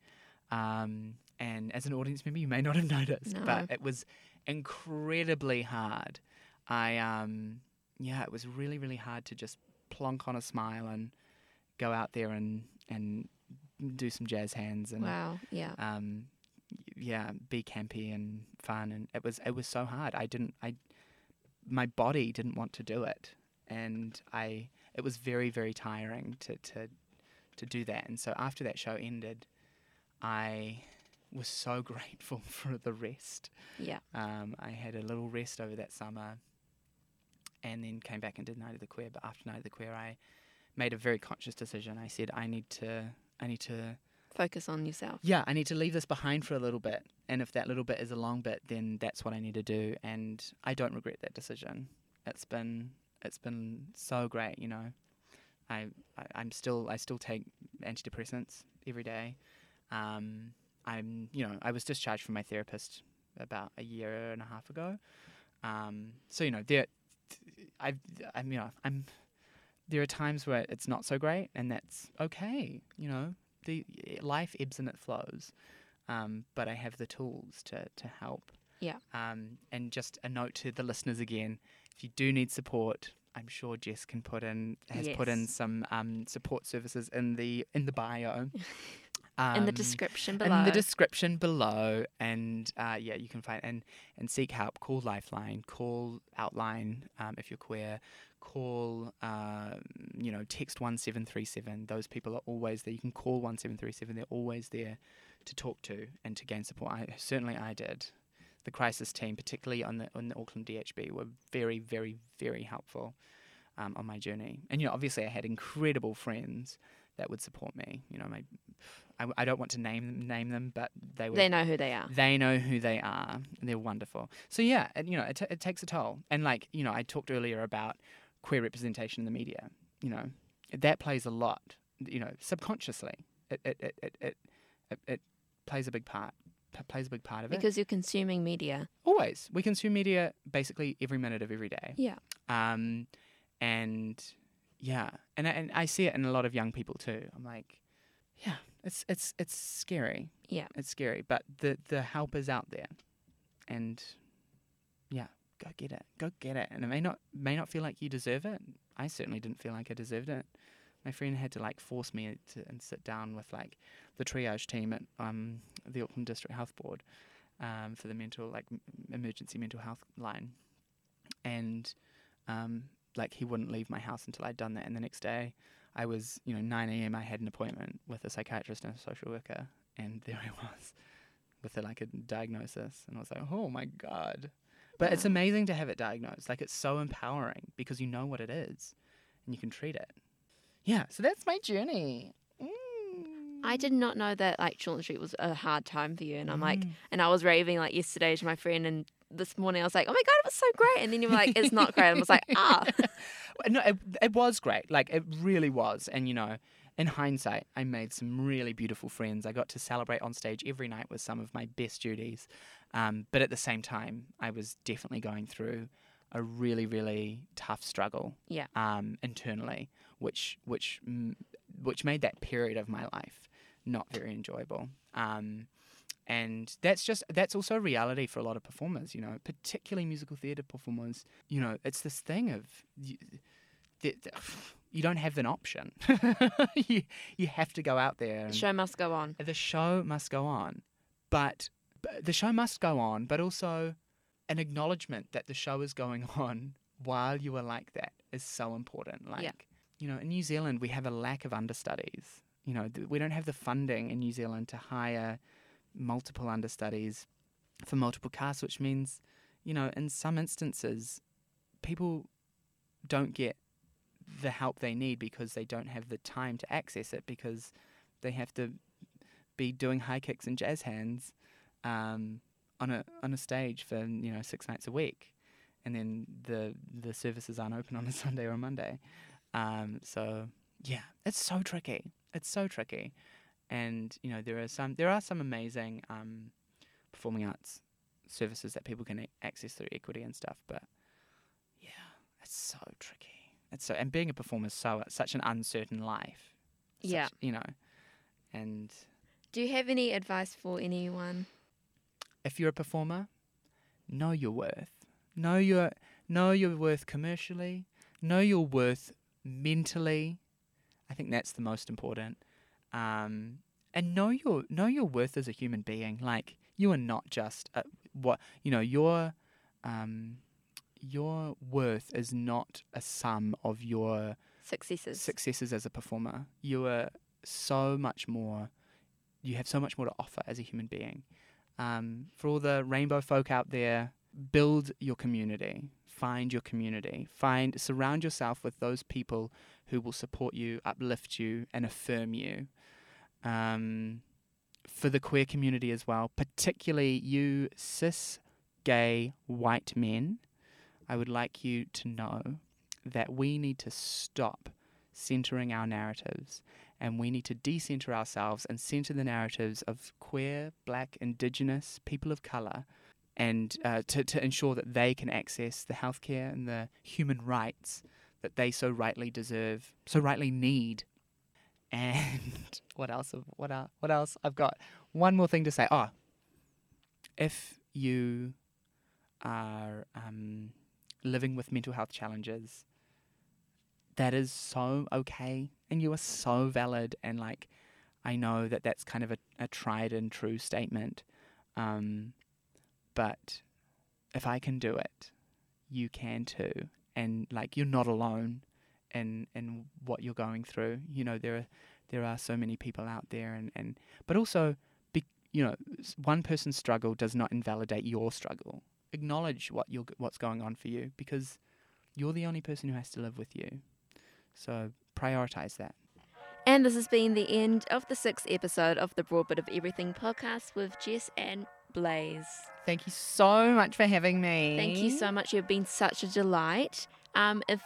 Um, and as an audience member, you may not have [LAUGHS] noticed, No. but it was incredibly hard. I um, yeah, it was really, really hard to just plonk on a smile and go out there and and do some jazz hands and Wow. Yeah. um, yeah, be campy and fun, and it was it was so hard. I didn't I, my body didn't want to do it, and I it was very very tiring to to to do that. And so after that show ended, I was so [LAUGHS] grateful for the rest. Yeah. Um, I had a little rest over that summer, and then came back and did Night of the Queer. But after Night of the Queer, I made a very conscious decision. I said I need to I need to Focus on yourself. yeah, I need to leave this behind for a little bit. And if that little bit is a long bit, then that's what I need to do. And I don't regret that decision. It's been it's been so great, you know. I, I I'm still I still take antidepressants every day. Um, I'm you know I was discharged from my therapist about a year and a half ago. Um, so you know there, I I'm you know I'm there are times where it's not so great, and that's okay. You know, the life ebbs and it flows. Um, but I have the tools to to help. Yeah. Um, and just a note to the listeners again: if you do need support, I'm sure Jess can put in has put in some um, support services in the in the bio. [LAUGHS] In the Um, description below. in the description below, and uh, yeah, you can find and and seek help. Call Lifeline, call Outline um, if you're queer. Call, uh, you know, text one seven three seven. Those people are always there. You can call one seven three seven. They're always there to talk to and to gain support. I certainly I did. The crisis team, particularly on the on the Auckland DHB, were very, very, very helpful um, on my journey. And you know, obviously, I had incredible friends that would support me. You know, my I, I don't want to name name them, but they were they know who they are. they know who they are. and They're wonderful. So yeah, and, you know, it, t- it takes a toll. And like you know, I talked earlier about queer representation in the media. You know, that plays a lot. You know, subconsciously, it it it it it, it, it plays a big part. P- plays a big part of it. Because you're consuming media. Always, we consume media basically every minute of every day. Yeah. Um, and yeah, and and I see it in a lot of young people too. I'm like, yeah, it's it's it's scary. Yeah. it's scary, but the the help is out there, and yeah, go get it, go get it. And it may not may not feel like you deserve it. I certainly didn't feel like I deserved it. My friend had to like force me to and sit down with like the triage team at um the Auckland District Health Board um, for the mental like m- emergency mental health line, and um, like he wouldn't leave my house until I'd done that. And the next day, I was you know 9 a.m. I had an appointment with a psychiatrist and a social worker, and there I was [LAUGHS] with a, like a diagnosis, and I was like, oh my god. But it's amazing to have it diagnosed. Like it's so empowering because you know what it is, and you can treat it. Yeah, so that's my journey. Mm. I did not know that like Shortland Street was a hard time for you, and I'm like, Mm. and I was raving like yesterday to my friend, and this morning I was like, oh my god, it was so great, and then you were like, it's not great, and I was like, ah, [LAUGHS] no, it, it was great. Like it really was. And you know, in hindsight, I made some really beautiful friends. I got to celebrate on stage every night with some of my best duties. Um, but at the same time, I was definitely going through a really, really tough struggle. Yeah. Um, internally, which which which made that period of my life not very enjoyable. Um, and that's just that's also a reality for a lot of performers you know particularly musical theatre performers. You know it's this thing of you, the, the, [SIGHS] you don't have an option. [LAUGHS] You, you have to go out there The show must go on. the show must go on. But, but the show must go on but also an acknowledgement that the show is going [LAUGHS] on while you are like that is so important. Like Yeah. you know in new zealand we have a lack of understudies. You know th- we don't have the funding in new zealand to hire multiple understudies for multiple casts which means you know in some instances people don't get the help they need because they don't have the time to access it because they have to be doing high kicks and jazz hands um, on a on a stage for you know six nights a week, and then the the services aren't open on a [LAUGHS] Sunday or a Monday. Um, so yeah, it's so tricky. It's so tricky, and you know there are some there are some amazing um, performing arts services that people can access through equity and stuff, but yeah, it's so tricky. It's so and being a performer is so such an uncertain life. Such- Yeah. you know, and Do you have any advice for anyone? if you're a performer, know your worth. Know your know your worth commercially. Know your worth mentally. I think that's the most important. Um, and know your know your worth as a human being. Like you are not just a, what you know. Your um, your worth is not a sum of your Successes. successes as a performer. You are so much more. You have so much more to offer as a human being. Um, for all the rainbow folk out there, build your community. Find your community. Find surround yourself with those people who will support you, uplift you, and affirm you. Um, for the queer community as well, particularly you cis, gay, white men, I would like you to know that we need to stop centering our narratives and we need to decenter ourselves and center the narratives of queer, black, indigenous, people of colour and uh, to, to ensure that they can access the healthcare and the human rights that they so rightly deserve, so rightly need. And [LAUGHS] what else? have- What else? What else? I've got one more thing to say. Oh, if you are um, living with mental health challenges, that is so okay and you are so valid and like i know that that's kind of a, a tried and true statement um, but if i can do it you can too and like you're not alone in in what you're going through you know there are there are so many people out there and and but also be, you know one person's struggle does not invalidate your struggle acknowledge what you're what's going on for you because you're the only person who has to live with you so prioritize that. And this has been the end of the sixth episode of the Broad Bit of Everything podcast with Jess and Blaze. Thank you so much for having me. Thank you so much. You've been such a delight. Um, if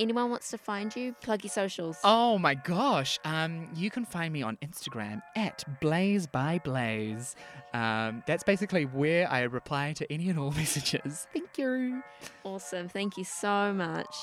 anyone wants to find you, plug your socials. Oh my gosh. Um, you can find me on Instagram at Blaze by Blaze. Um, that's basically where I reply to any and all [LAUGHS] messages. Thank you. Awesome. Thank you so much.